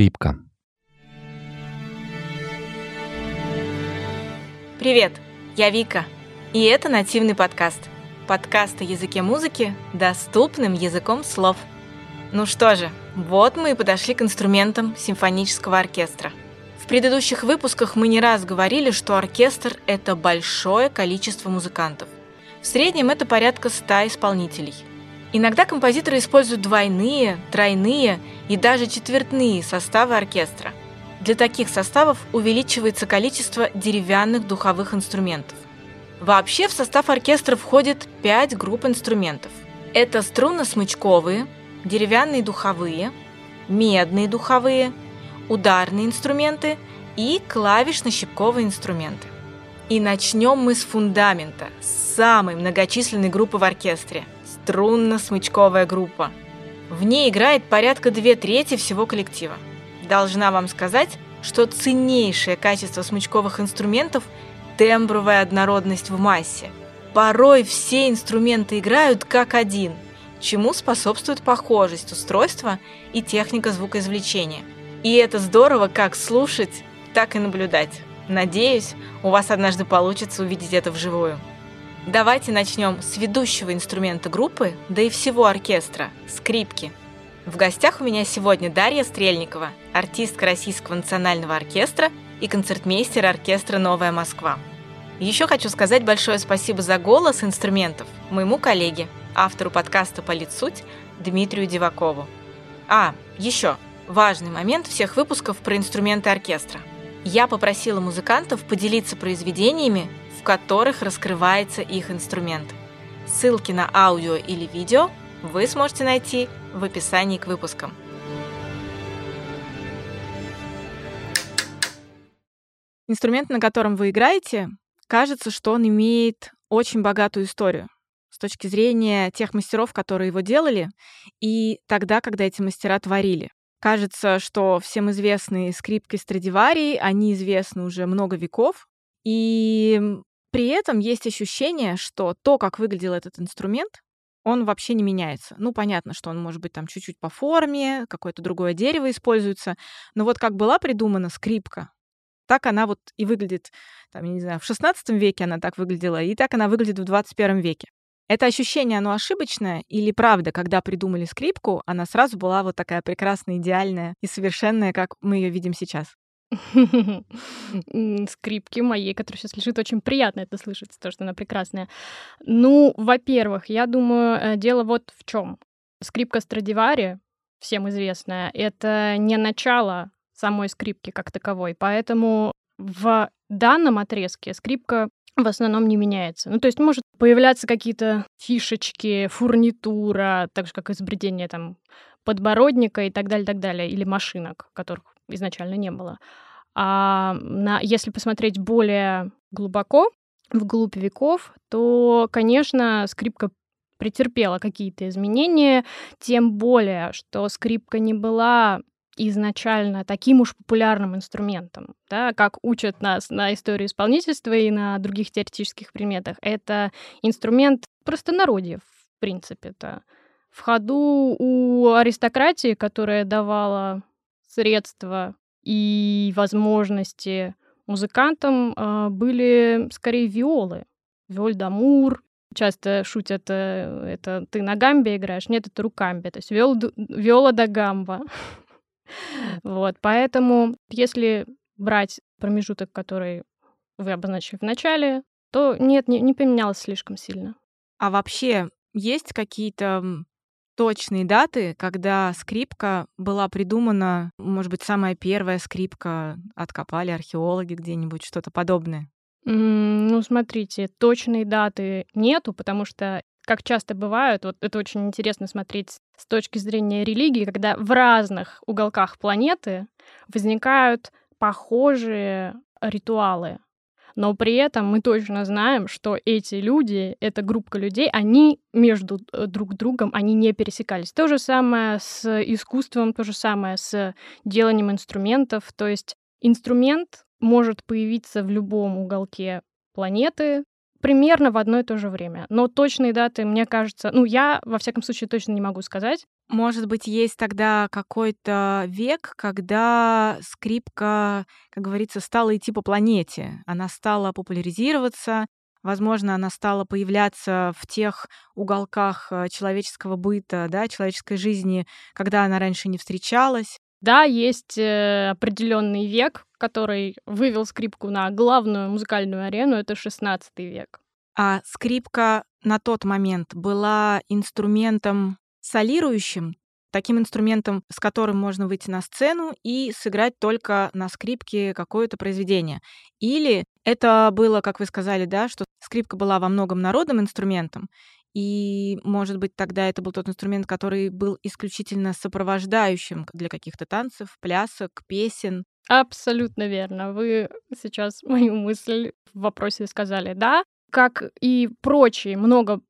Скрипка. Привет, я Вика, и это нативный подкаст. Подкаст о языке музыки доступным языком слов. Ну что же, вот мы и подошли к инструментам симфонического оркестра. В предыдущих выпусках мы не раз говорили, что оркестр – это большое количество музыкантов. В среднем это порядка 100 исполнителей – Иногда композиторы используют двойные, тройные и даже четвертные составы оркестра. Для таких составов увеличивается количество деревянных духовых инструментов. Вообще в состав оркестра входит пять групп инструментов. Это струнно-смычковые, деревянные духовые, медные духовые, ударные инструменты и клавишно-щипковые инструменты. И начнем мы с фундамента, самой многочисленной группы в оркестре – струнно-смычковая группа. В ней играет порядка две трети всего коллектива. Должна вам сказать, что ценнейшее качество смычковых инструментов – тембровая однородность в массе. Порой все инструменты играют как один, чему способствует похожесть устройства и техника звукоизвлечения. И это здорово как слушать, так и наблюдать. Надеюсь, у вас однажды получится увидеть это вживую. Давайте начнем с ведущего инструмента группы, да и всего оркестра – скрипки. В гостях у меня сегодня Дарья Стрельникова, артистка Российского национального оркестра и концертмейстер оркестра «Новая Москва». Еще хочу сказать большое спасибо за голос инструментов моему коллеге, автору подкаста «Политсуть» Дмитрию Дивакову. А, еще важный момент всех выпусков про инструменты оркестра. Я попросила музыкантов поделиться произведениями, в которых раскрывается их инструмент. Ссылки на аудио или видео вы сможете найти в описании к выпускам. Инструмент, на котором вы играете, кажется, что он имеет очень богатую историю с точки зрения тех мастеров, которые его делали, и тогда, когда эти мастера творили. Кажется, что всем известные скрипки Страдивари, они известны уже много веков, и при этом есть ощущение, что то, как выглядел этот инструмент, он вообще не меняется. Ну, понятно, что он может быть там чуть-чуть по форме, какое-то другое дерево используется, но вот как была придумана скрипка, так она вот и выглядит, там, я не знаю, в 16 веке она так выглядела, и так она выглядит в 21 веке. Это ощущение, оно ошибочное или правда, когда придумали скрипку, она сразу была вот такая прекрасная, идеальная и совершенная, как мы ее видим сейчас? скрипки моей, которая сейчас лежит. Очень приятно это слышать, то, что она прекрасная. Ну, во-первых, я думаю, э, дело вот в чем. Скрипка Страдивари, всем известная, это не начало самой скрипки как таковой, поэтому в данном отрезке скрипка в основном не меняется. Ну, то есть может появляться какие-то фишечки, фурнитура, так же, как изобретение там подбородника и так далее, так далее, или машинок, которых изначально не было. А на, если посмотреть более глубоко, вглубь веков, то, конечно, скрипка претерпела какие-то изменения, тем более, что скрипка не была изначально таким уж популярным инструментом, да, как учат нас на истории исполнительства и на других теоретических предметах. Это инструмент простонародья, в принципе-то. В ходу у аристократии, которая давала средства и возможности музыкантам э, были скорее виолы. Виоль дамур. Часто шутят, э, это ты на гамбе играешь. Нет, это рукамбе. То есть виол, виола да гамба. вот, поэтому если брать промежуток, который вы обозначили в начале, то нет, не, не поменялось слишком сильно. А вообще есть какие-то точные даты, когда скрипка была придумана, может быть, самая первая скрипка откопали археологи где-нибудь, что-то подобное? Ну, смотрите, точные даты нету, потому что как часто бывает, вот это очень интересно смотреть с точки зрения религии, когда в разных уголках планеты возникают похожие ритуалы но при этом мы точно знаем, что эти люди, эта группа людей, они между э, друг другом, они не пересекались. То же самое с искусством, то же самое с деланием инструментов. То есть инструмент может появиться в любом уголке планеты, примерно в одно и то же время. Но точные даты, мне кажется, ну, я, во всяком случае, точно не могу сказать. Может быть, есть тогда какой-то век, когда скрипка, как говорится, стала идти по планете. Она стала популяризироваться, возможно, она стала появляться в тех уголках э, человеческого быта, да, человеческой жизни, когда она раньше не встречалась. Да, есть э, определенный век, который вывел скрипку на главную музыкальную арену, это 16 век. А скрипка на тот момент была инструментом солирующим, таким инструментом, с которым можно выйти на сцену и сыграть только на скрипке какое-то произведение. Или это было, как вы сказали, да, что скрипка была во многом народным инструментом, и, может быть, тогда это был тот инструмент, который был исключительно сопровождающим для каких-то танцев, плясок, песен. Абсолютно верно. Вы сейчас мою мысль в вопросе сказали. Да, как и прочие, много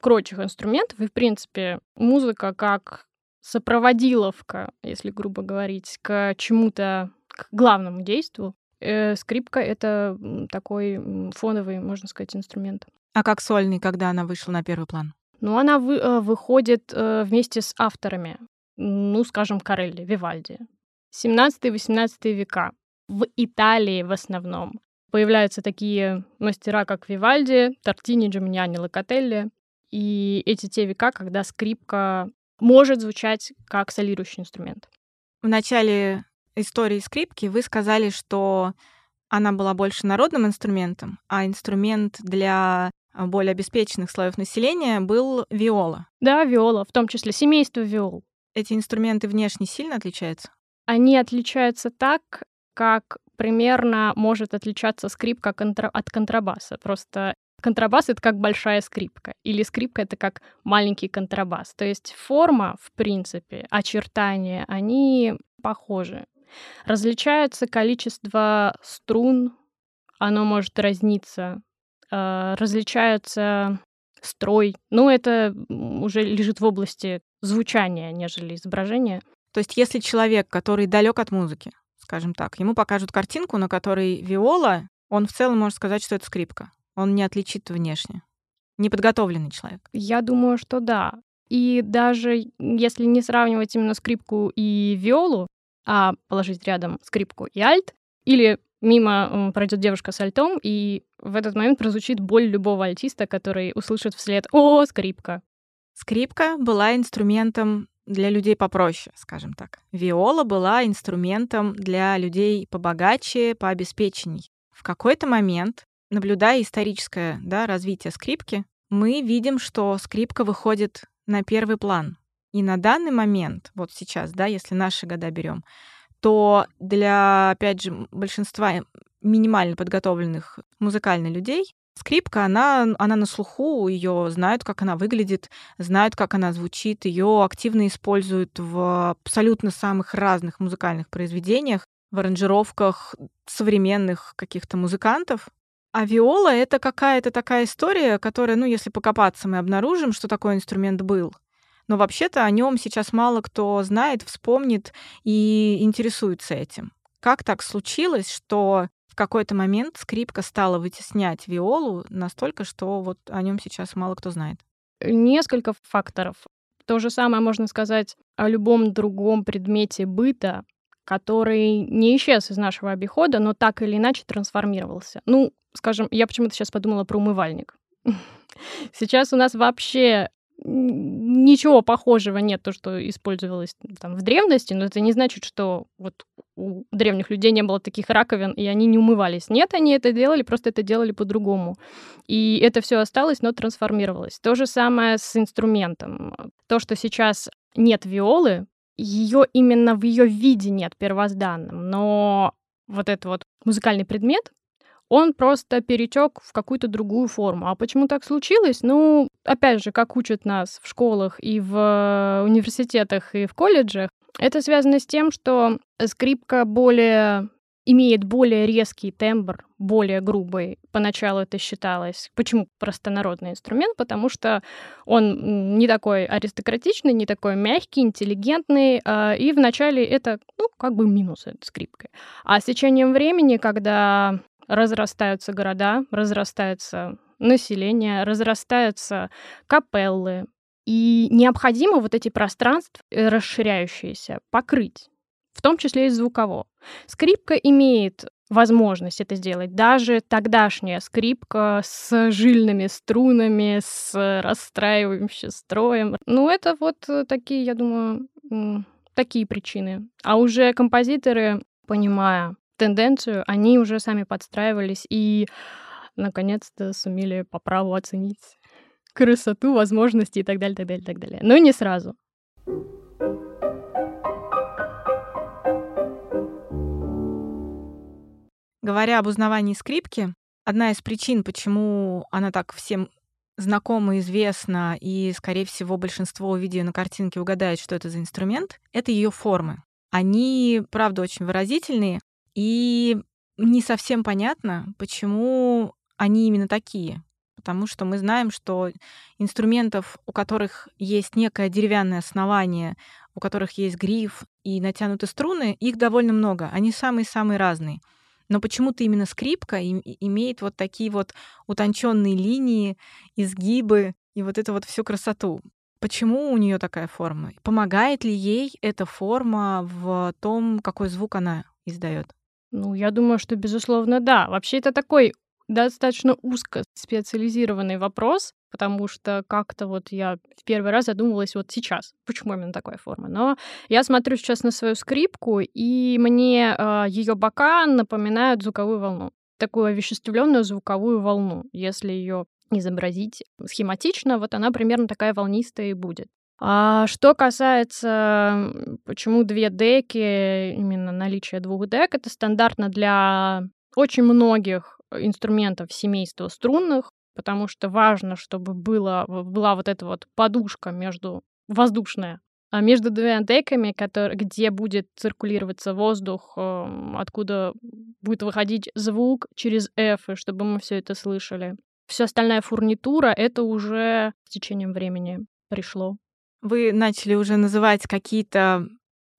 прочих инструментов, и, в принципе, музыка как сопроводиловка, если грубо говорить, к чему-то, к главному действию, э, скрипка — это такой фоновый, можно сказать, инструмент. А как сольный, когда она вышла на первый план? Ну, она вы, э, выходит э, вместе с авторами, ну, скажем, Карелли, Вивальди. 17-18 века. В Италии в основном появляются такие мастера, как Вивальди, Тортини, Джиминиани, Локотелли. И эти те века, когда скрипка может звучать как солирующий инструмент. В начале истории скрипки вы сказали, что она была больше народным инструментом, а инструмент для более обеспеченных слоев населения был виола. Да, виола, в том числе семейство виол. Эти инструменты внешне сильно отличаются? Они отличаются так, как примерно может отличаться скрипка контра... от контрабаса. Просто контрабас — это как большая скрипка, или скрипка — это как маленький контрабас. То есть форма, в принципе, очертания, они похожи. Различается количество струн, оно может разниться различаются строй. Ну, это уже лежит в области звучания, нежели изображения. То есть, если человек, который далек от музыки, скажем так, ему покажут картинку, на которой виола, он в целом может сказать, что это скрипка. Он не отличит внешне. Неподготовленный человек. Я думаю, что да. И даже если не сравнивать именно скрипку и виолу, а положить рядом скрипку и альт, или мимо пройдет девушка с альтом, и в этот момент прозвучит боль любого альтиста, который услышит вслед «О, скрипка!». Скрипка была инструментом для людей попроще, скажем так. Виола была инструментом для людей побогаче, пообеспеченней. В какой-то момент, наблюдая историческое да, развитие скрипки, мы видим, что скрипка выходит на первый план. И на данный момент, вот сейчас, да, если наши года берем, то для, опять же, большинства минимально подготовленных музыкальных людей скрипка, она, она на слуху, ее знают, как она выглядит, знают, как она звучит, ее активно используют в абсолютно самых разных музыкальных произведениях, в аранжировках современных каких-то музыкантов. А виола — это какая-то такая история, которая, ну, если покопаться, мы обнаружим, что такой инструмент был — но вообще-то о нем сейчас мало кто знает, вспомнит и интересуется этим. Как так случилось, что в какой-то момент скрипка стала вытеснять виолу настолько, что вот о нем сейчас мало кто знает? Несколько факторов. То же самое можно сказать о любом другом предмете быта, который не исчез из нашего обихода, но так или иначе трансформировался. Ну, скажем, я почему-то сейчас подумала про умывальник. Сейчас у нас вообще ничего похожего нет, то, что использовалось там в древности, но это не значит, что вот у древних людей не было таких раковин, и они не умывались. Нет, они это делали, просто это делали по-другому. И это все осталось, но трансформировалось. То же самое с инструментом. То, что сейчас нет виолы, ее именно в ее виде нет первозданном, но вот этот вот музыкальный предмет, он просто перетек в какую-то другую форму. А почему так случилось? Ну, опять же, как учат нас в школах и в университетах и в колледжах, это связано с тем, что скрипка более имеет более резкий тембр, более грубый. Поначалу это считалось. Почему простонародный инструмент? Потому что он не такой аристократичный, не такой мягкий, интеллигентный. А, и вначале это, ну, как бы минус этой скрипкой. А с течением времени, когда разрастаются города, разрастается население, разрастаются капеллы. И необходимо вот эти пространства, э, расширяющиеся, покрыть, в том числе и звуково. Скрипка имеет возможность это сделать. Даже тогдашняя скрипка с жильными струнами, с расстраивающим строем. Ну, это вот э, такие, я думаю, такие причины. А уже композиторы, понимая тенденцию, они уже сами подстраивались и наконец-то сумели по праву оценить красоту, возможности и так далее, так далее, так далее. Но не сразу. Говоря об узнавании скрипки, одна из причин, почему она так всем знакома, известна, и, скорее всего, большинство, увидев на картинке, угадает, что это за инструмент, это ее формы. Они, правда, очень выразительные, и не совсем понятно, почему они именно такие. Потому что мы знаем, что инструментов, у которых есть некое деревянное основание, у которых есть гриф и натянуты струны, их довольно много. Они самые-самые разные. Но почему-то именно скрипка имеет вот такие вот утонченные линии, изгибы и вот эту вот всю красоту. Почему у нее такая форма? Помогает ли ей эта форма в том, какой звук она издает? Ну, я думаю, что, безусловно, да. Вообще, это такой достаточно узко специализированный вопрос, потому что как-то вот я в первый раз задумывалась вот сейчас, почему именно такая форма. Но я смотрю сейчас на свою скрипку, и мне э, ее бока напоминают звуковую волну, такую овеществленную звуковую волну. Если ее изобразить схематично, вот она примерно такая волнистая и будет. А что касается, почему две деки, именно наличие двух дек, это стандартно для очень многих инструментов семейства струнных, потому что важно, чтобы было, была вот эта вот подушка между воздушная а между двумя деками, который, где будет циркулироваться воздух, эм, откуда будет выходить звук через F, чтобы мы все это слышали. Все остальная фурнитура это уже с течением времени пришло. Вы начали уже называть какие-то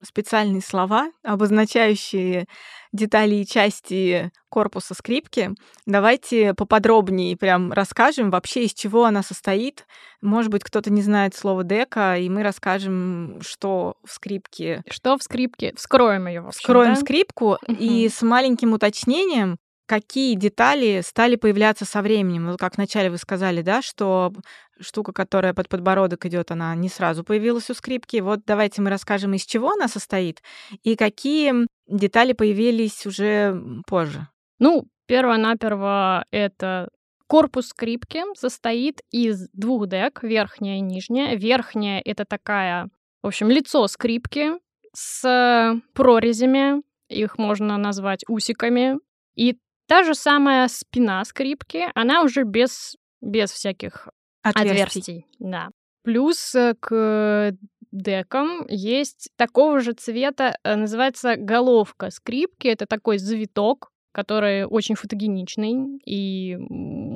специальные слова, обозначающие детали и части корпуса скрипки. Давайте поподробнее прям расскажем вообще, из чего она состоит. Может быть, кто-то не знает слово дека, и мы расскажем, что в скрипке. Что в скрипке? Вскроем ее. Вскроем да? скрипку угу. и с маленьким уточнением какие детали стали появляться со временем. Вот как вначале вы сказали, да, что штука, которая под подбородок идет, она не сразу появилась у скрипки. Вот давайте мы расскажем, из чего она состоит и какие детали появились уже позже. Ну, перво-наперво это корпус скрипки состоит из двух дек, верхняя и нижняя. Верхняя — это такая, в общем, лицо скрипки с прорезями, их можно назвать усиками. И Та же самая спина скрипки, она уже без, без всяких отверстий. отверстий. Да. Плюс э, к декам есть такого же цвета, э, называется головка скрипки. Это такой завиток, который очень фотогеничный и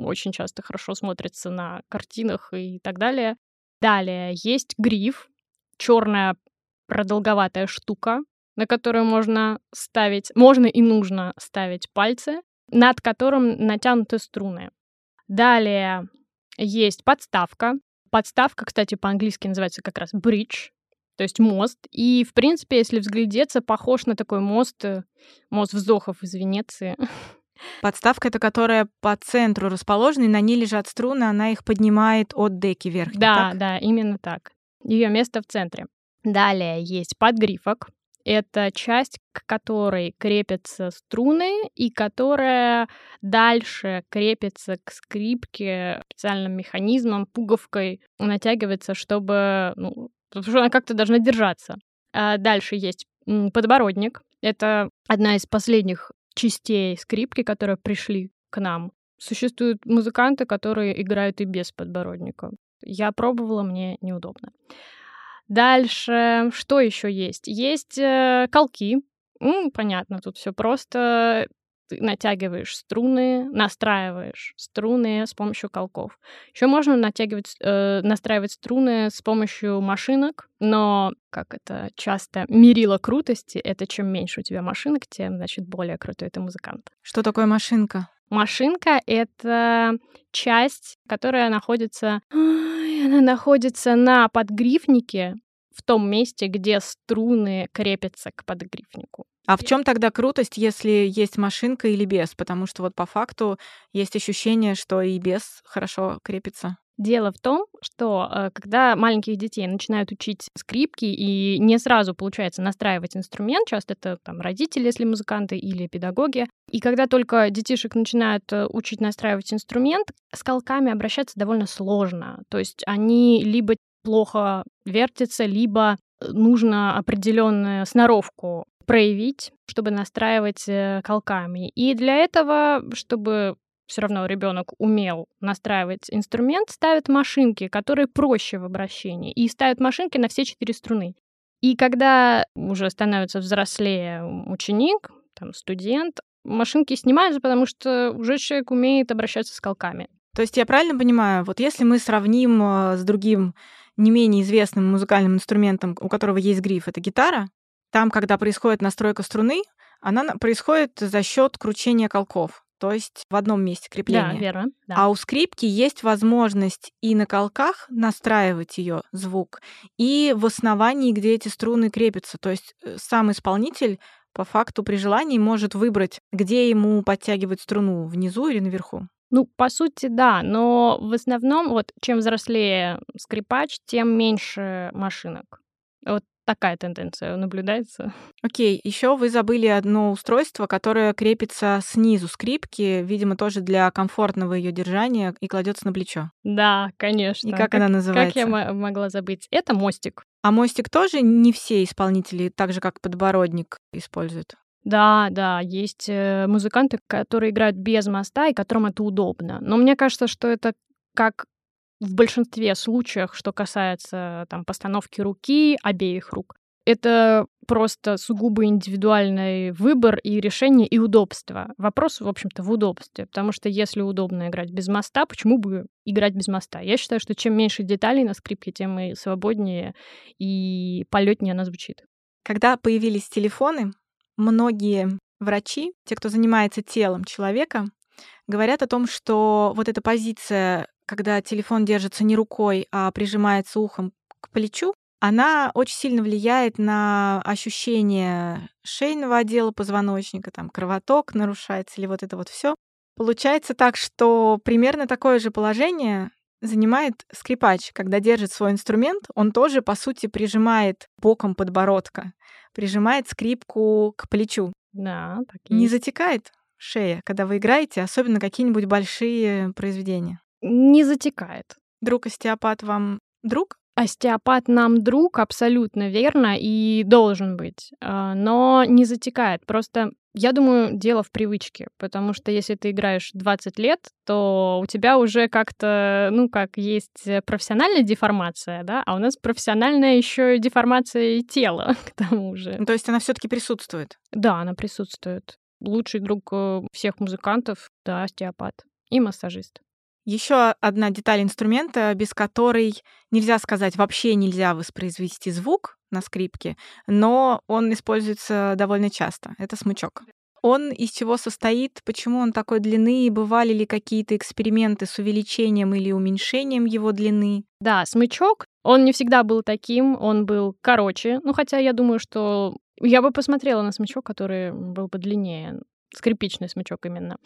очень часто хорошо смотрится на картинах и так далее. Далее есть гриф, черная продолговатая штука, на которую можно ставить, можно и нужно ставить пальцы над которым натянуты струны. Далее есть подставка. Подставка, кстати, по-английски называется как раз bridge, то есть мост. И, в принципе, если взглядеться, похож на такой мост, э, мост вздохов из Венеции. Подставка это которая по центру расположена, и на ней лежат струны, она их поднимает от деки вверх. Да, так? да, именно так. Ее место в центре. Далее есть подгрифок. Это часть, к которой крепятся струны и которая дальше крепится к скрипке специальным механизмом, пуговкой натягивается, чтобы, ну, потому что она как-то должна держаться. А дальше есть подбородник. Это одна из последних частей скрипки, которые пришли к нам. Существуют музыканты, которые играют и без подбородника. Я пробовала, мне неудобно. Дальше, что еще есть? Есть э, колки. Ну, понятно, тут все просто. ты натягиваешь струны, настраиваешь струны с помощью колков. Еще можно натягивать, э, настраивать струны с помощью машинок, но как это часто мерило крутости, это чем меньше у тебя машинок, тем, значит, более крутой ты музыкант. Что такое машинка? Машинка — это часть, которая находится... Она находится на подгрифнике в том месте, где струны крепятся к подгрифнику. А в чем тогда крутость, если есть машинка или без? Потому что вот по факту есть ощущение, что и без хорошо крепится. Дело в том, что э, когда маленьких детей начинают учить скрипки и не сразу получается настраивать инструмент, часто это там родители, если музыканты, или педагоги, и когда только детишек начинают э, учить настраивать инструмент, с колками обращаться довольно сложно. То есть они либо плохо вертятся, либо э, нужно определенную сноровку проявить, чтобы настраивать колками. И для этого, чтобы все равно ребенок умел настраивать инструмент, ставят машинки, которые проще в обращении, и ставят машинки на все четыре струны. И когда уже становится взрослее ученик, там, студент, машинки снимаются, потому что уже человек умеет обращаться с колками. То есть я правильно понимаю, вот если мы сравним э, с другим не менее известным музыкальным инструментом, у которого есть гриф, это гитара, там, когда происходит настройка струны, она происходит за счет кручения колков то есть в одном месте крепления. Да, верно. Да. А у скрипки есть возможность и на колках настраивать ее звук, и в основании, где эти струны крепятся. То есть э, сам исполнитель по факту при желании может выбрать, где ему подтягивать струну, внизу или наверху. Ну, по сути, да, но в основном, вот чем взрослее скрипач, тем меньше машинок. Вот такая тенденция наблюдается. Окей, еще вы забыли одно устройство, которое крепится снизу скрипки, видимо, тоже для комфортного ее держания и кладется на плечо. Да, конечно. И как, как она называется? Как я могла забыть? Это мостик. А мостик тоже не все исполнители, так же как подбородник, используют. Да, да, есть э, музыканты, которые играют без моста и которым это удобно. Но мне кажется, что это как в большинстве случаев, что касается там, постановки руки, обеих рук, это просто сугубо индивидуальный выбор и решение и удобство. Вопрос, в общем-то, в удобстве, потому что если удобно играть без моста, почему бы играть без моста? Я считаю, что чем меньше деталей на скрипке, тем и свободнее и полетнее она звучит. Когда появились телефоны, многие врачи, те, кто занимается телом человека, говорят о том, что вот эта позиция когда телефон держится не рукой, а прижимается ухом к плечу, она очень сильно влияет на ощущение шейного отдела позвоночника, там кровоток нарушается или вот это вот все. Получается так, что примерно такое же положение занимает скрипач, когда держит свой инструмент, он тоже, по сути, прижимает боком подбородка, прижимает скрипку к плечу. Да, так и Не затекает шея, когда вы играете, особенно какие-нибудь большие произведения не затекает. Друг остеопат вам друг? Остеопат нам друг, абсолютно верно, и должен быть, а, но не затекает. Просто я думаю, дело в привычке, потому что если ты играешь 20 лет, то у тебя уже как-то, ну, как есть профессиональная деформация, да, а у нас профессиональная еще деформация и тела к тому же. Ну, то есть она все-таки присутствует? Да, она присутствует. Лучший друг э, всех музыкантов, да, остеопат и массажист. Еще одна деталь инструмента, без которой нельзя сказать вообще нельзя воспроизвести звук на скрипке, но он используется довольно часто. Это смычок. Он из чего состоит, почему он такой длины, бывали ли какие-то эксперименты с увеличением или уменьшением его длины? Да, смычок, он не всегда был таким, он был короче, ну хотя я думаю, что я бы посмотрела на смычок, который был подлиннее скрипичный смычок именно.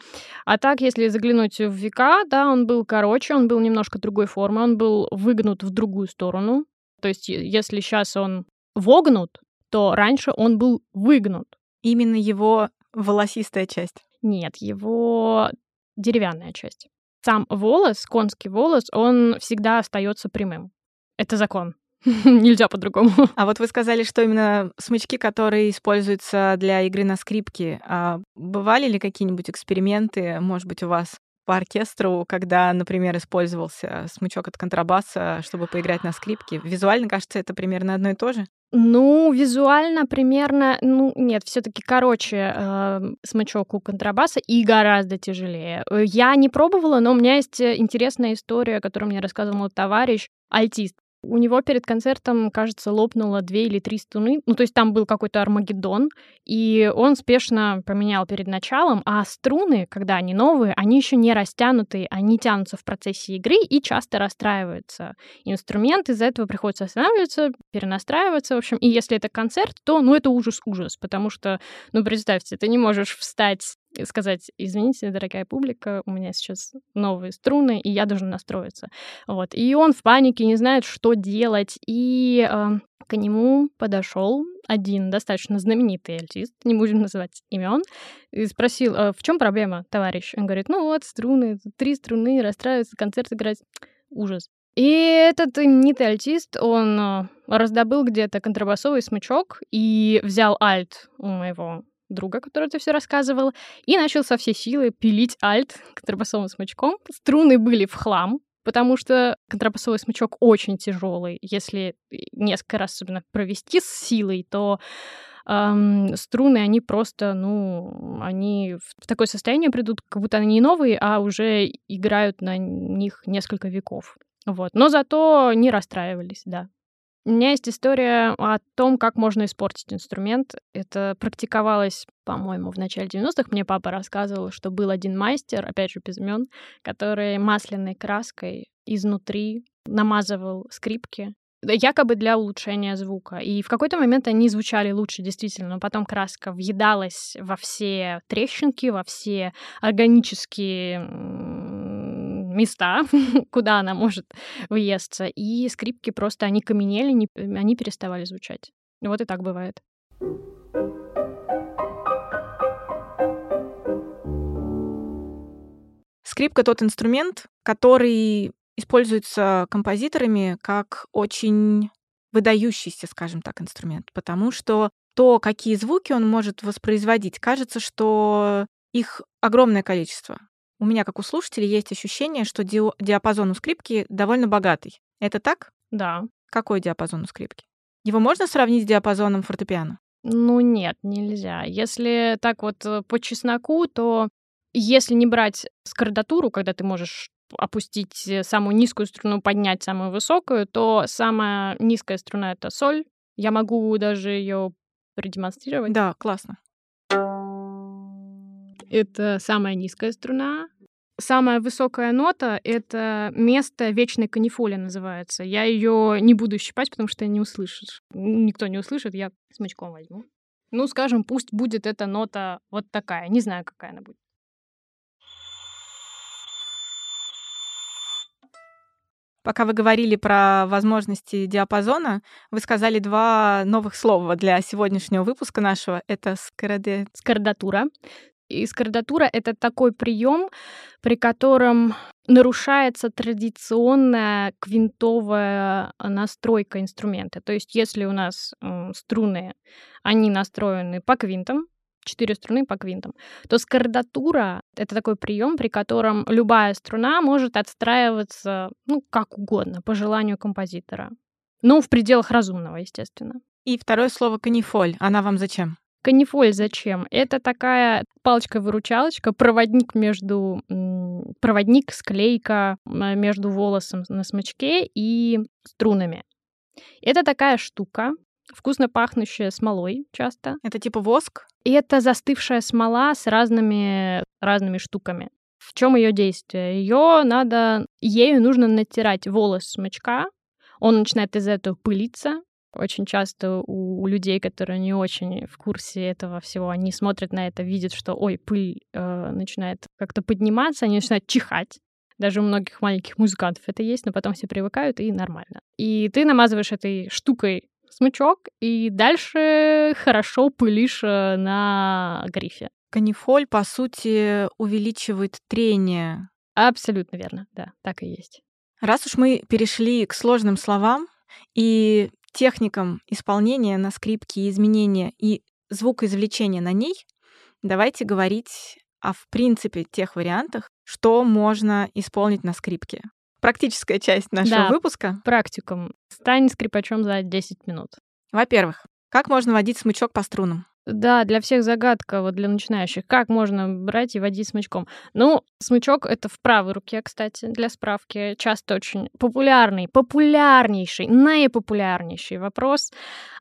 А так, если заглянуть в века, да, он был короче, он был немножко другой формы, он был выгнут в другую сторону. То есть, если сейчас он вогнут, то раньше он был выгнут. Именно его волосистая часть? Нет, его деревянная часть. Сам волос, конский волос, он всегда остается прямым. Это закон. Нельзя по-другому. А вот вы сказали, что именно смычки, которые используются для игры на скрипке, а бывали ли какие-нибудь эксперименты, может быть, у вас по оркестру, когда, например, использовался смычок от контрабаса, чтобы поиграть на скрипке? Визуально, кажется, это примерно одно и то же. Ну, визуально примерно, ну, нет, все таки короче э, смычок у контрабаса и гораздо тяжелее. Э, я не пробовала, но у меня есть э, интересная история, которую мне рассказывал мой товарищ, альтист. У него перед концертом, кажется, лопнуло две или три струны. Ну, то есть там был какой-то Армагеддон, и он спешно поменял перед началом, а струны, когда они новые, они еще не растянутые, они тянутся в процессе игры и часто расстраиваются. Инструмент из-за этого приходится останавливаться, перенастраиваться, в общем. И если это концерт, то, ну, это ужас-ужас, потому что, ну, представьте, ты не можешь встать сказать, извините, дорогая публика, у меня сейчас новые струны, и я должен настроиться. Вот. И он в панике, не знает, что делать. И э, к нему подошел один достаточно знаменитый альтист, не будем называть имен, и спросил, э, в чем проблема, товарищ? Он говорит, ну вот, струны, три струны, расстраиваются, концерт играть. Ужас. И этот именитый альтист, он э, раздобыл где-то контрабасовый смычок и взял альт у моего друга, который это все рассказывал, и начал со всей силы пилить альт контрабасовым смычком. Струны были в хлам, потому что контрабасовый смычок очень тяжелый. Если несколько раз особенно провести с силой, то эм, струны, они просто, ну, они в такое состояние придут, как будто они не новые, а уже играют на них несколько веков. Вот. Но зато не расстраивались, да. У меня есть история о том, как можно испортить инструмент. Это практиковалось, по-моему, в начале 90-х. Мне папа рассказывал, что был один мастер, опять же, без имен, который масляной краской изнутри намазывал скрипки, якобы для улучшения звука. И в какой-то момент они звучали лучше, действительно, но потом краска въедалась во все трещинки, во все органические места, куда она может въесться, и скрипки просто, они каменели, не, они переставали звучать. Вот и так бывает. Скрипка тот инструмент, который используется композиторами как очень выдающийся, скажем так, инструмент, потому что то, какие звуки он может воспроизводить, кажется, что их огромное количество. У меня, как у слушателей, есть ощущение, что диапазон у скрипки довольно богатый. Это так? Да. Какой диапазон у скрипки? Его можно сравнить с диапазоном фортепиано? Ну нет, нельзя. Если так вот э, по чесноку, то если не брать скордатуру, когда ты можешь опустить э, самую низкую струну, поднять самую высокую, то самая низкая струна — это соль. Я могу даже ее продемонстрировать. Да, классно. Это самая низкая струна. Самая высокая нота — это место вечной канифоли называется. Я ее не буду щипать, потому что не услышишь. Никто не услышит, я смычком возьму. Ну, скажем, пусть будет эта нота вот такая. Не знаю, какая она будет. Пока вы говорили про возможности диапазона, вы сказали два новых слова для сегодняшнего выпуска нашего. Это скороде... скордатура. Искордатура — это такой прием, при котором нарушается традиционная квинтовая настройка инструмента. То есть если у нас э, струны, они настроены по квинтам, четыре струны по квинтам, то скордатура — это такой прием, при котором любая струна может отстраиваться, ну, как угодно, по желанию композитора. Ну, в пределах разумного, естественно. И второе слово «канифоль». Она вам зачем? Канифоль зачем? Это такая палочка-выручалочка, проводник между... Проводник, склейка между волосом на смычке и струнами. Это такая штука, вкусно пахнущая смолой часто. Это типа воск? И это застывшая смола с разными, разными штуками. В чем ее действие? Ее надо, ею нужно натирать волос смычка, он начинает из этого пылиться, очень часто у людей, которые не очень в курсе этого всего, они смотрят на это, видят, что, ой, пыль э, начинает как-то подниматься, они начинают чихать. Даже у многих маленьких музыкантов это есть, но потом все привыкают, и нормально. И ты намазываешь этой штукой смычок, и дальше хорошо пылишь э, на грифе. Канифоль, по сути, увеличивает трение. Абсолютно верно, да, так и есть. Раз уж мы перешли к сложным словам, и техникам исполнения на скрипке, изменения и звукоизвлечения на ней, давайте говорить о, в принципе, тех вариантах, что можно исполнить на скрипке. Практическая часть нашего да, выпуска. Практикум. Стань скрипачом за 10 минут. Во-первых, как можно водить смычок по струнам? Да, для всех загадка, вот для начинающих. Как можно брать и водить смычком? Ну, смычок — это в правой руке, кстати, для справки. Часто очень популярный, популярнейший, наипопулярнейший вопрос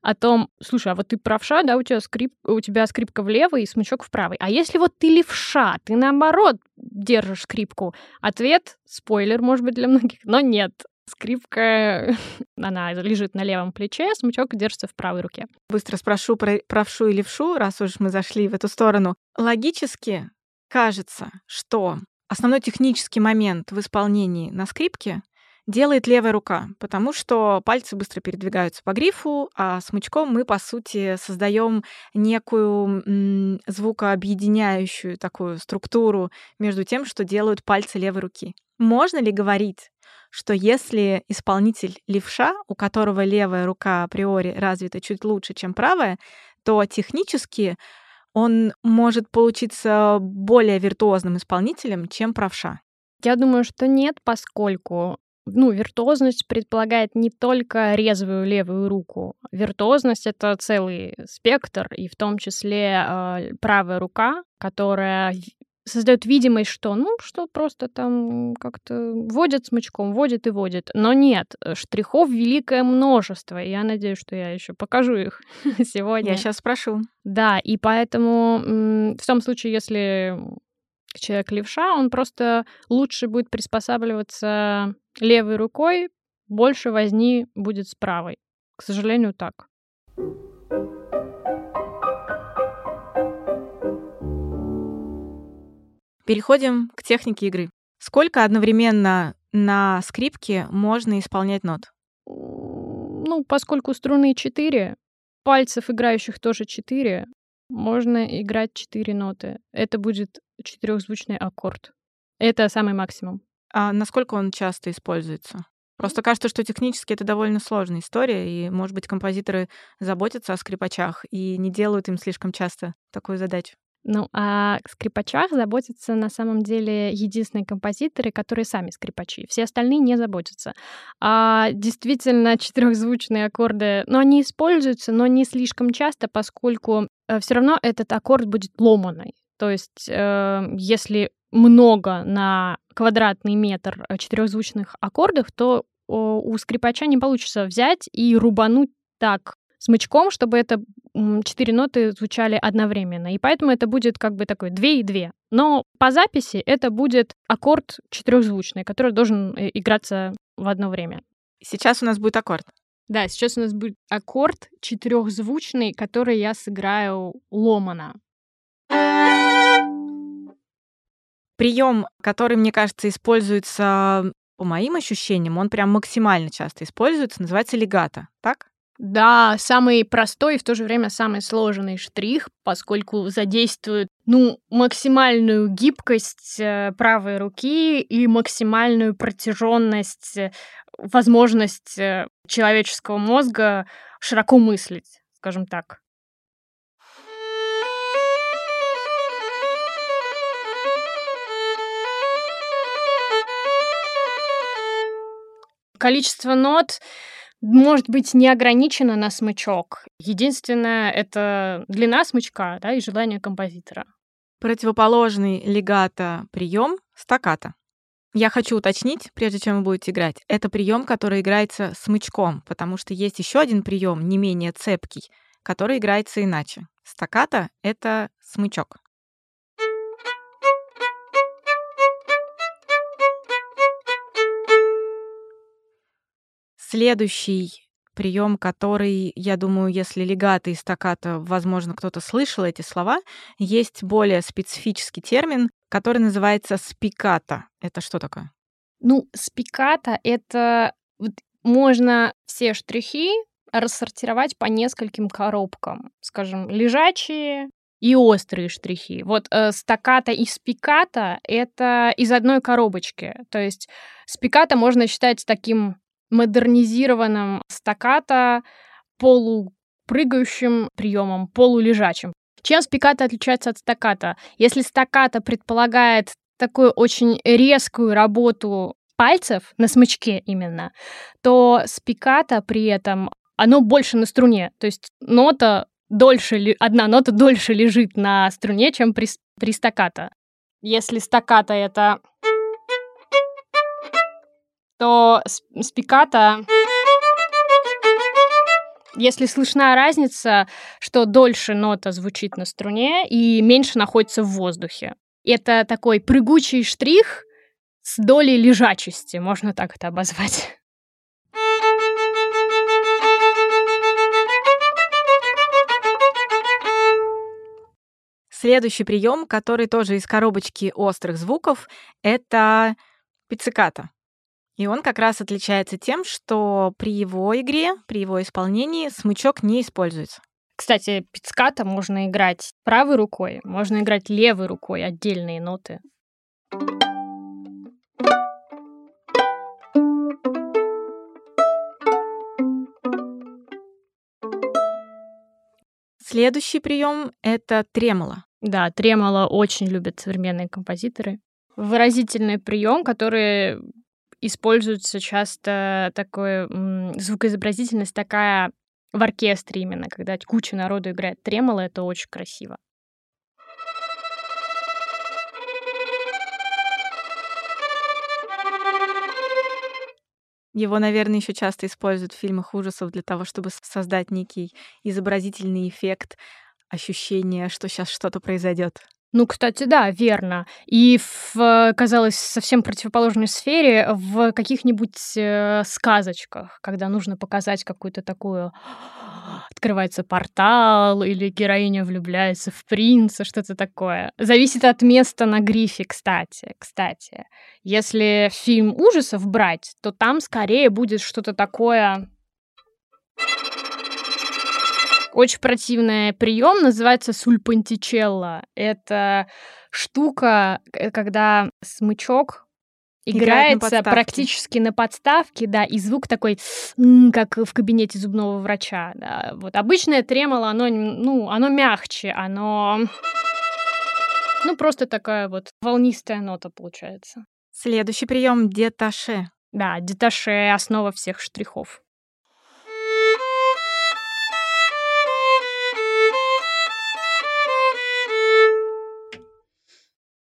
о том, слушай, а вот ты правша, да, у тебя, скрип, у тебя скрипка в левой и смычок в правой. А если вот ты левша, ты наоборот держишь скрипку? Ответ, спойлер, может быть, для многих, но нет скрипка, она лежит на левом плече, смычок держится в правой руке. Быстро спрошу про правшу и левшу, раз уж мы зашли в эту сторону. Логически кажется, что основной технический момент в исполнении на скрипке делает левая рука, потому что пальцы быстро передвигаются по грифу, а смычком мы, по сути, создаем некую звукообъединяющую такую структуру между тем, что делают пальцы левой руки. Можно ли говорить, что если исполнитель левша, у которого левая рука априори развита чуть лучше, чем правая, то технически он может получиться более виртуозным исполнителем, чем правша. Я думаю, что нет, поскольку ну, виртуозность предполагает не только резвую левую руку. Виртуозность — это целый спектр, и в том числе э, правая рука, которая создает видимость, что, ну, что просто там как-то водят смычком, водит и водит. Но нет, штрихов великое множество. И я надеюсь, что я еще покажу их сегодня. Я сейчас спрошу. Да, и поэтому в том случае, если человек левша, он просто лучше будет приспосабливаться левой рукой, больше возни будет с правой. К сожалению, так. Переходим к технике игры. Сколько одновременно на скрипке можно исполнять нот? Ну, поскольку струны 4, пальцев играющих тоже 4, можно играть 4 ноты. Это будет четырехзвучный аккорд. Это самый максимум. А насколько он часто используется? Просто кажется, что технически это довольно сложная история, и, может быть, композиторы заботятся о скрипачах и не делают им слишком часто такую задачу. Ну, а о скрипачах заботятся на самом деле единственные композиторы, которые сами скрипачи. Все остальные не заботятся. А действительно, четырехзвучные аккорды, ну, они используются, но не слишком часто, поскольку э, все равно этот аккорд будет ломаный. То есть, э, если много на квадратный метр э, четырехзвучных аккордов, то у скрипача не получится взять и рубануть так смычком, чтобы это четыре ноты звучали одновременно. И поэтому это будет как бы такой две и две. Но по записи это будет аккорд четырехзвучный, который должен э, играться в одно время. Сейчас у нас будет аккорд. Да, сейчас у нас будет аккорд четырехзвучный, который я сыграю ломано. Прием, который, мне кажется, используется, по моим ощущениям, он прям максимально часто используется, называется легато, так? Да, самый простой и в то же время самый сложный штрих, поскольку задействует ну, максимальную гибкость э, правой руки и максимальную протяженность, э, возможность э, человеческого мозга широко мыслить, скажем так. Количество нот может быть не ограничено на смычок. Единственное, это длина смычка да, и желание композитора. Противоположный легато прием стаката. Я хочу уточнить, прежде чем вы будете играть, это прием, который играется смычком, потому что есть еще один прием, не менее цепкий, который играется иначе. Стаката — это смычок. Следующий прием, который, я думаю, если легато и стаката, возможно, кто-то слышал эти слова, есть более специфический термин, который называется спиката. Это что такое? Ну, спиката — это вот можно все штрихи рассортировать по нескольким коробкам. Скажем, лежачие и острые штрихи. Вот э, стаката и спиката — это из одной коробочки. То есть спиката можно считать таким модернизированном стаката полупрыгающим приемом, полулежачим. Чем спиката отличается от стаката? Если стаката предполагает такую очень резкую работу пальцев на смычке именно, то спиката при этом оно больше на струне. То есть нота дольше, одна нота дольше лежит на струне, чем при, при стаккато. Если стаккато это то спиката если слышна разница, что дольше нота звучит на струне и меньше находится в воздухе. Это такой прыгучий штрих с долей лежачести, можно так это обозвать. Следующий прием, который тоже из коробочки острых звуков, это пицциката. И он как раз отличается тем, что при его игре, при его исполнении смычок не используется. Кстати, пиццката можно играть правой рукой, можно играть левой рукой отдельные ноты. Следующий прием это тремоло. Да, тремоло очень любят современные композиторы. Выразительный прием, который используется часто такой звукоизобразительность такая в оркестре именно, когда куча народу играет тремоло, это очень красиво. Его, наверное, еще часто используют в фильмах ужасов для того, чтобы создать некий изобразительный эффект, ощущение, что сейчас что-то произойдет. Ну, кстати, да, верно. И в, казалось, совсем противоположной сфере в каких-нибудь э, сказочках, когда нужно показать какую-то такую открывается портал или героиня влюбляется в принца, что-то такое. Зависит от места на грифе, кстати. Кстати, если фильм ужасов брать, то там скорее будет что-то такое очень противный прием, называется сульпантичелло. Это штука, когда смычок играется на практически на подставке, да, и звук такой, как в кабинете зубного врача. Да. Вот обычное тремоло, оно, ну, оно мягче, оно, ну, просто такая вот волнистая нота получается. Следующий прием деташе. Да, деташе — основа всех штрихов.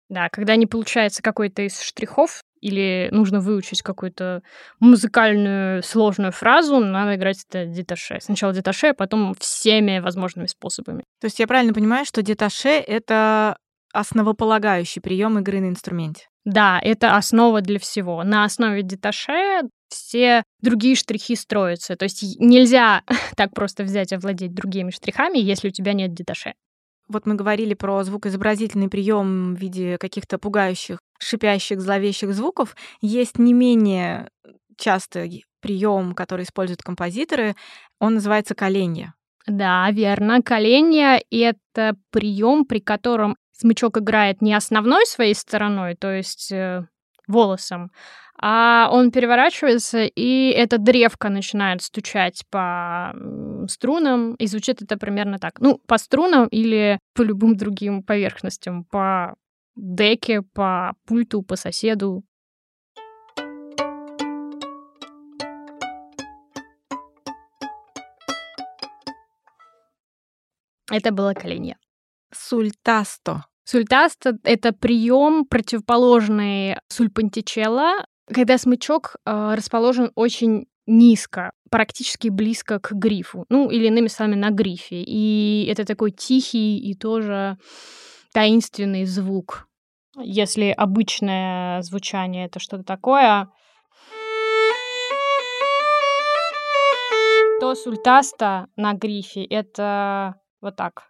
Да, когда не получается какой-то из штрихов или нужно выучить какую-то музыкальную сложную фразу, надо играть это деташе. Сначала деташе, а потом всеми возможными способами. То есть я правильно понимаю, что деташе — это основополагающий прием игры на инструменте? Да, это основа для всего. На основе деташе все другие штрихи строятся. То есть нельзя так просто взять и овладеть другими штрихами, если у тебя нет деташе. Вот мы говорили про звукоизобразительный прием в виде каких-то пугающих, шипящих, зловещих звуков. Есть не менее частый прием, который используют композиторы. Он называется коленье. Да, верно. Коленье — это прием, при котором смычок играет не основной своей стороной, то есть э, волосом, а он переворачивается, и эта древка начинает стучать по струнам, и звучит это примерно так. Ну, по струнам или по любым другим поверхностям, по деке, по пульту, по соседу. Это было коленье. Сультасто. Сультасто — это прием противоположный сульпантичелло, когда смычок э, расположен очень низко, практически близко к грифу, ну или иными словами на грифе. И это такой тихий и тоже таинственный звук. Если обычное звучание это что-то такое, то сультаста на грифе это вот так.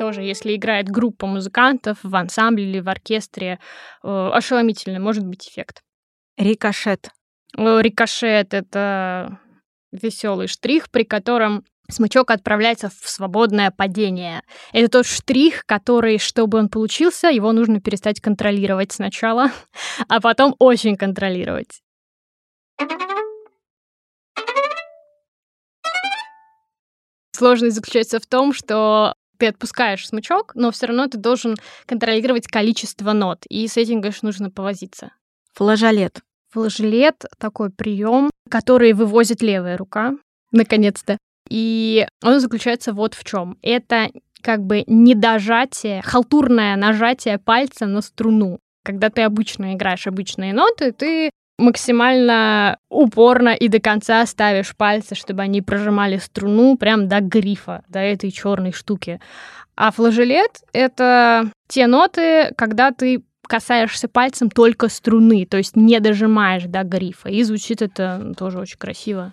Тоже, если играет группа музыкантов в ансамбле или в оркестре, э, ошеломительный может быть эффект. Рикошет. Рикошет — это веселый штрих, при котором смычок отправляется в свободное падение. Это тот штрих, который, чтобы он получился, его нужно перестать контролировать сначала, а потом очень контролировать. Сложность заключается в том, что ты отпускаешь смычок, но все равно ты должен контролировать количество нот. И с этим, конечно, нужно повозиться. Флажолет. Флажелет — такой прием, который вывозит левая рука, наконец-то. И он заключается вот в чем. Это как бы недожатие, халтурное нажатие пальца на струну. Когда ты обычно играешь обычные ноты, ты максимально упорно и до конца ставишь пальцы, чтобы они прожимали струну прям до грифа, до этой черной штуки. А флажелет — это те ноты, когда ты касаешься пальцем только струны, то есть не дожимаешь до грифа. И звучит это тоже очень красиво.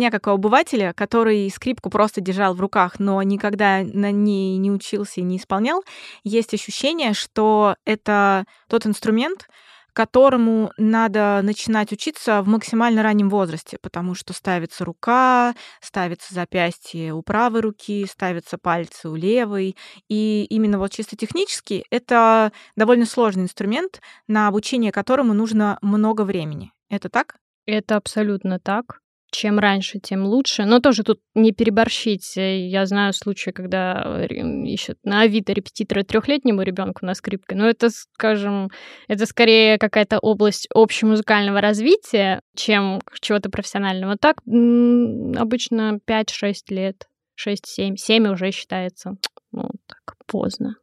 Меня, как у обывателя, который скрипку просто держал в руках, но никогда на ней не учился и не исполнял, есть ощущение, что это тот инструмент, которому надо начинать учиться в максимально раннем возрасте, потому что ставится рука, ставится запястье у правой руки, ставятся пальцы у левой. И именно вот чисто технически это довольно сложный инструмент, на обучение которому нужно много времени. Это так? Это абсолютно так чем раньше, тем лучше. Но тоже тут не переборщить. Я знаю случаи, когда ищут на Авито репетитора трехлетнему ребенку на скрипке, но это, скажем, это скорее какая-то область общемузыкального развития, чем чего-то профессионального. Так обычно 5-6 лет, 6-7, 7 уже считается, ну, так поздно.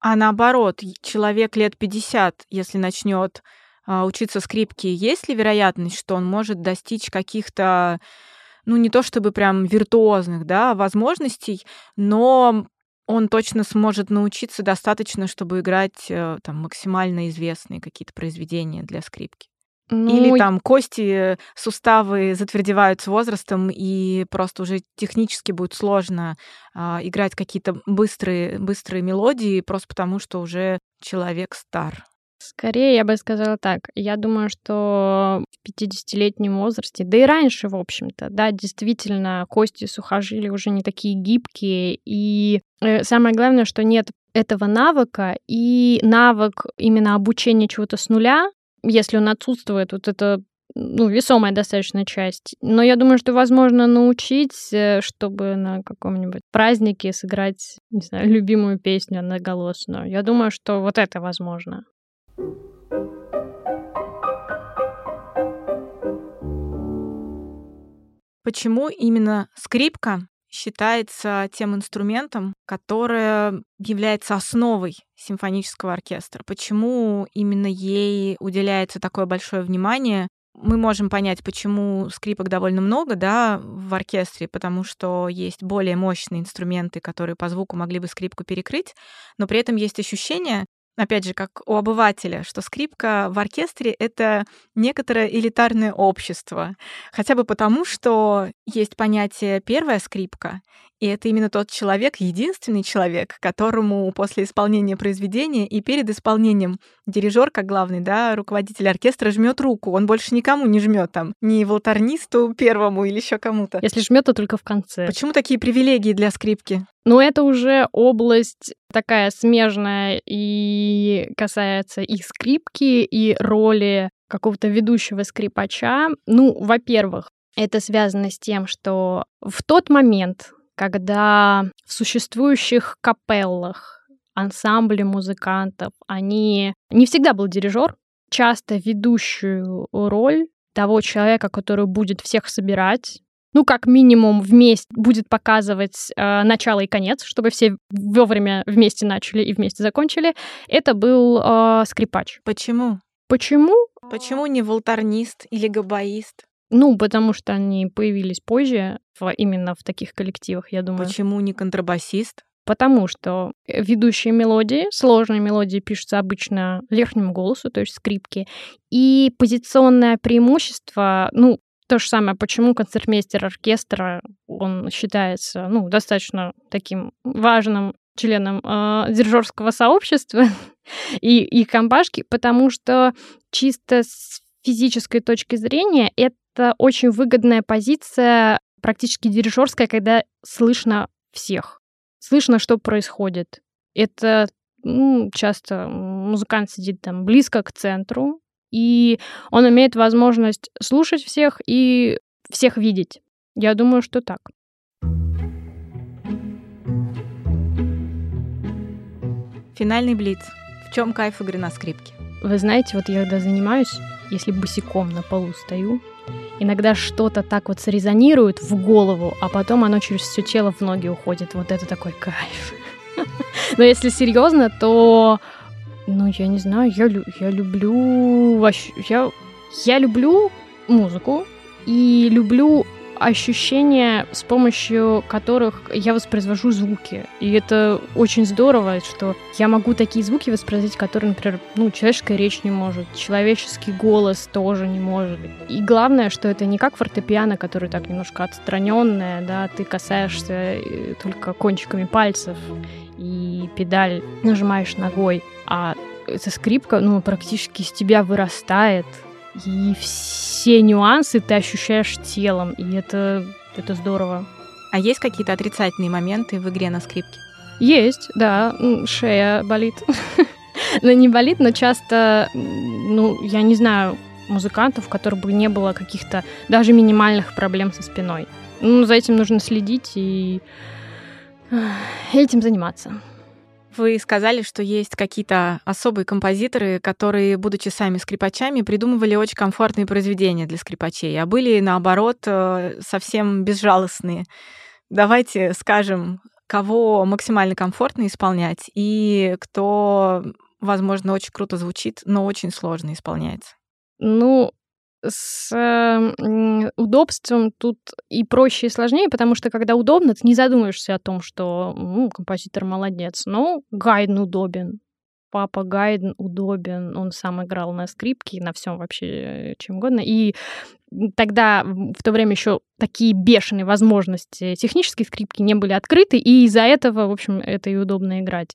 А наоборот, человек лет 50, если начнет учиться скрипке, есть ли вероятность, что он может достичь каких-то, ну, не то чтобы прям виртуозных, да, возможностей, но он точно сможет научиться достаточно, чтобы играть э, там максимально известные какие-то произведения для скрипки. Ну... Или там кости, суставы затвердевают с возрастом, и просто уже технически будет сложно а, играть какие-то быстрые, быстрые мелодии, просто потому что уже человек стар. Скорее, я бы сказала так. Я думаю, что в 50-летнем возрасте, да и раньше, в общем-то, да, действительно, кости сухожилия уже не такие гибкие. И э, самое главное, что нет этого навыка, и навык именно обучения чего-то с нуля, если он отсутствует, вот это ну, весомая достаточно часть. Но я думаю, что возможно научить, э, чтобы на каком-нибудь празднике сыграть, не знаю, любимую песню одноголосную. Я думаю, что вот это возможно. Почему именно скрипка считается тем инструментом, который является основой симфонического оркестра? Почему именно ей уделяется такое большое внимание? Мы можем понять, почему скрипок довольно много да, в оркестре, потому что есть более мощные инструменты, которые по звуку могли бы скрипку перекрыть, но при этом есть ощущение, опять же, как у обывателя, что скрипка в оркестре — это некоторое элитарное общество. Хотя бы потому, что есть понятие «первая скрипка», и это именно тот человек, единственный человек, которому после исполнения произведения и перед исполнением дирижер, как главный, да, руководитель оркестра, жмет руку. Он больше никому не жмет там, ни волторнисту первому или еще кому-то. Если жмет, то только в конце. Почему такие привилегии для скрипки? Ну, это уже область такая смежная и касается и скрипки, и роли какого-то ведущего скрипача. Ну, во-первых, это связано с тем, что в тот момент, когда в существующих капеллах ансамбли музыкантов, они не всегда был дирижер, часто ведущую роль того человека, который будет всех собирать, ну, как минимум, вместе будет показывать э, начало и конец, чтобы все вовремя вместе начали и вместе закончили. Это был э, скрипач. Почему? Почему? Почему не волторнист или габаист? Ну, потому что они появились позже, в, именно в таких коллективах, я думаю. Почему не контрабасист? Потому что ведущие мелодии, сложные мелодии пишутся обычно верхним голосу, то есть скрипки. И позиционное преимущество, ну, то же самое, почему концертмейстер оркестра, он считается, ну, достаточно таким важным членом э, дирижерского сообщества и, и компашки, потому что чисто с физической точки зрения это очень выгодная позиция, практически дирижерская, когда слышно всех. Слышно, что происходит. Это ну, часто музыкант сидит там близко к центру, и он имеет возможность слушать всех и всех видеть. Я думаю, что так. Финальный блиц. В чем кайф игры на скрипке? Вы знаете, вот я когда занимаюсь, если босиком на полу стою, иногда что-то так вот срезонирует в голову, а потом оно через все тело в ноги уходит. Вот это такой кайф. Но если серьезно, то, ну, я не знаю, я, я люблю... Я, я люблю музыку и люблю ощущения, с помощью которых я воспроизвожу звуки. И это очень здорово, что я могу такие звуки воспроизводить, которые, например, ну, человеческая речь не может, человеческий голос тоже не может. И главное, что это не как фортепиано, который так немножко отстраненное, да, ты касаешься э, только кончиками пальцев и педаль нажимаешь ногой, а эта скрипка, ну, практически из тебя вырастает, и все нюансы ты ощущаешь телом, и это, это здорово. А есть какие-то отрицательные моменты в игре на скрипке? Есть, да. Шея болит. но не болит, но часто, ну, я не знаю музыкантов, у которых бы не было каких-то даже минимальных проблем со спиной. Ну, за этим нужно следить и этим заниматься. Вы сказали, что есть какие-то особые композиторы, которые, будучи сами скрипачами, придумывали очень комфортные произведения для скрипачей, а были, наоборот, э, совсем безжалостные. Давайте скажем, кого максимально комфортно исполнять и кто, возможно, очень круто звучит, но очень сложно исполняется. Ну, с э, удобством тут и проще, и сложнее, потому что когда удобно, ты не задумаешься о том, что ну, композитор молодец. Но Гайден удобен. Папа Гайден удобен. Он сам играл на скрипке, на всем вообще э, чем угодно. И тогда в то время еще такие бешеные возможности технической скрипки не были открыты, и из-за этого, в общем, это и удобно играть.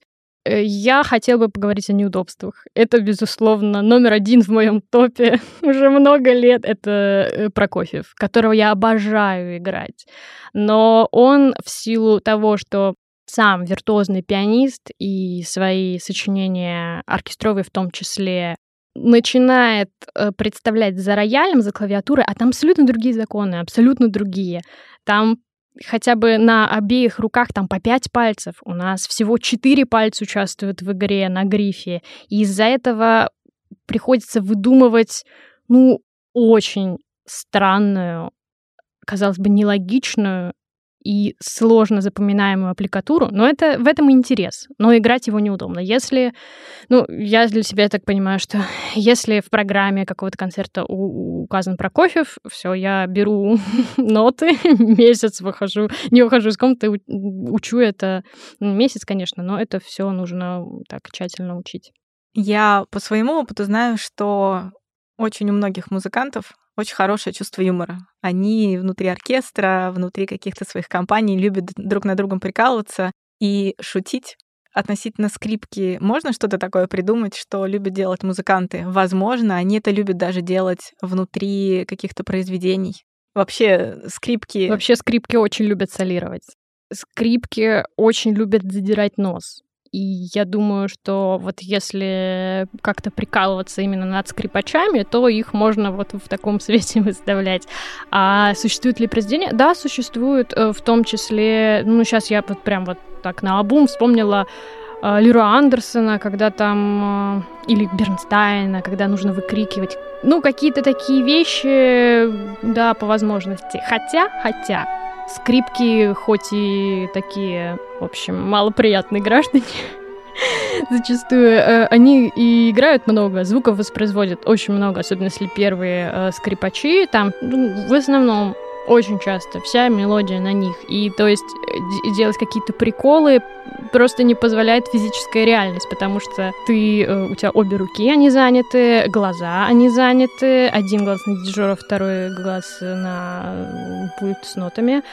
Э, я хотела бы поговорить о неудобствах. Это, безусловно, номер один в моем топе уже много лет. Это э, Прокофьев, которого я обожаю играть. Но он в силу того, что сам виртуозный пианист и свои сочинения оркестровые в том числе начинает э, представлять за роялем, за клавиатурой, а там абсолютно другие законы, абсолютно другие. Там хотя бы на обеих руках там по пять пальцев. У нас всего четыре пальца участвуют в игре на грифе. И из-за этого приходится выдумывать, ну, очень странную, казалось бы, нелогичную и сложно запоминаемую аппликатуру, но это в этом и интерес. Но играть его неудобно. Если, ну, я для себя так понимаю, что если в программе какого-то концерта указан Прокофьев, все, я беру ноты, месяц выхожу, не выхожу из комнаты, учу это месяц, конечно, но это все нужно так тщательно учить. Я по своему опыту знаю, что очень у многих музыкантов очень хорошее чувство юмора. Они внутри оркестра, внутри каких-то своих компаний любят друг на другом прикалываться и шутить. Относительно скрипки можно что-то такое придумать, что любят делать музыканты? Возможно, они это любят даже делать внутри каких-то произведений. Вообще скрипки... Вообще скрипки очень любят солировать. Скрипки очень любят задирать нос. И я думаю, что вот если как-то прикалываться именно над скрипачами, то их можно вот в таком свете выставлять. А существует ли произведение? Да, существует, э, в том числе, ну, сейчас я вот прям вот так на обум вспомнила э, Лиру Андерсона, когда там, э, или Бернстайна, когда нужно выкрикивать, ну, какие-то такие вещи, да, по возможности. Хотя, хотя, скрипки хоть и такие, в общем, малоприятные граждане, зачастую э, они и играют много, звуков воспроизводят очень много, особенно если первые э, скрипачи, там ну, в основном очень часто вся мелодия на них. И то есть э, делать какие-то приколы просто не позволяет физическая реальность, потому что ты, э, у тебя обе руки, они заняты, глаза, они заняты, один глаз на дежура, второй глаз на пульт с нотами.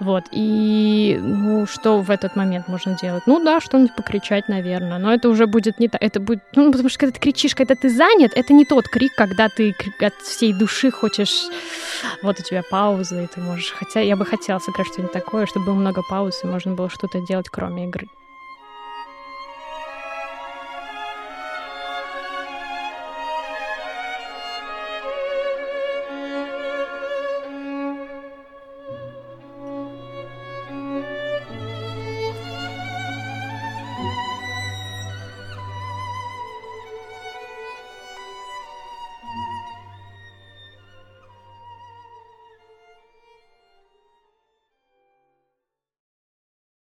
Вот, и, ну, что в этот момент можно делать? Ну да, что-нибудь покричать, наверное, но это уже будет не так, это будет, ну, потому что когда ты кричишь, когда ты занят, это не тот крик, когда ты от всей души хочешь, вот у тебя пауза, и ты можешь, хотя я бы хотела сыграть что-нибудь такое, чтобы было много пауз, и можно было что-то делать, кроме игры.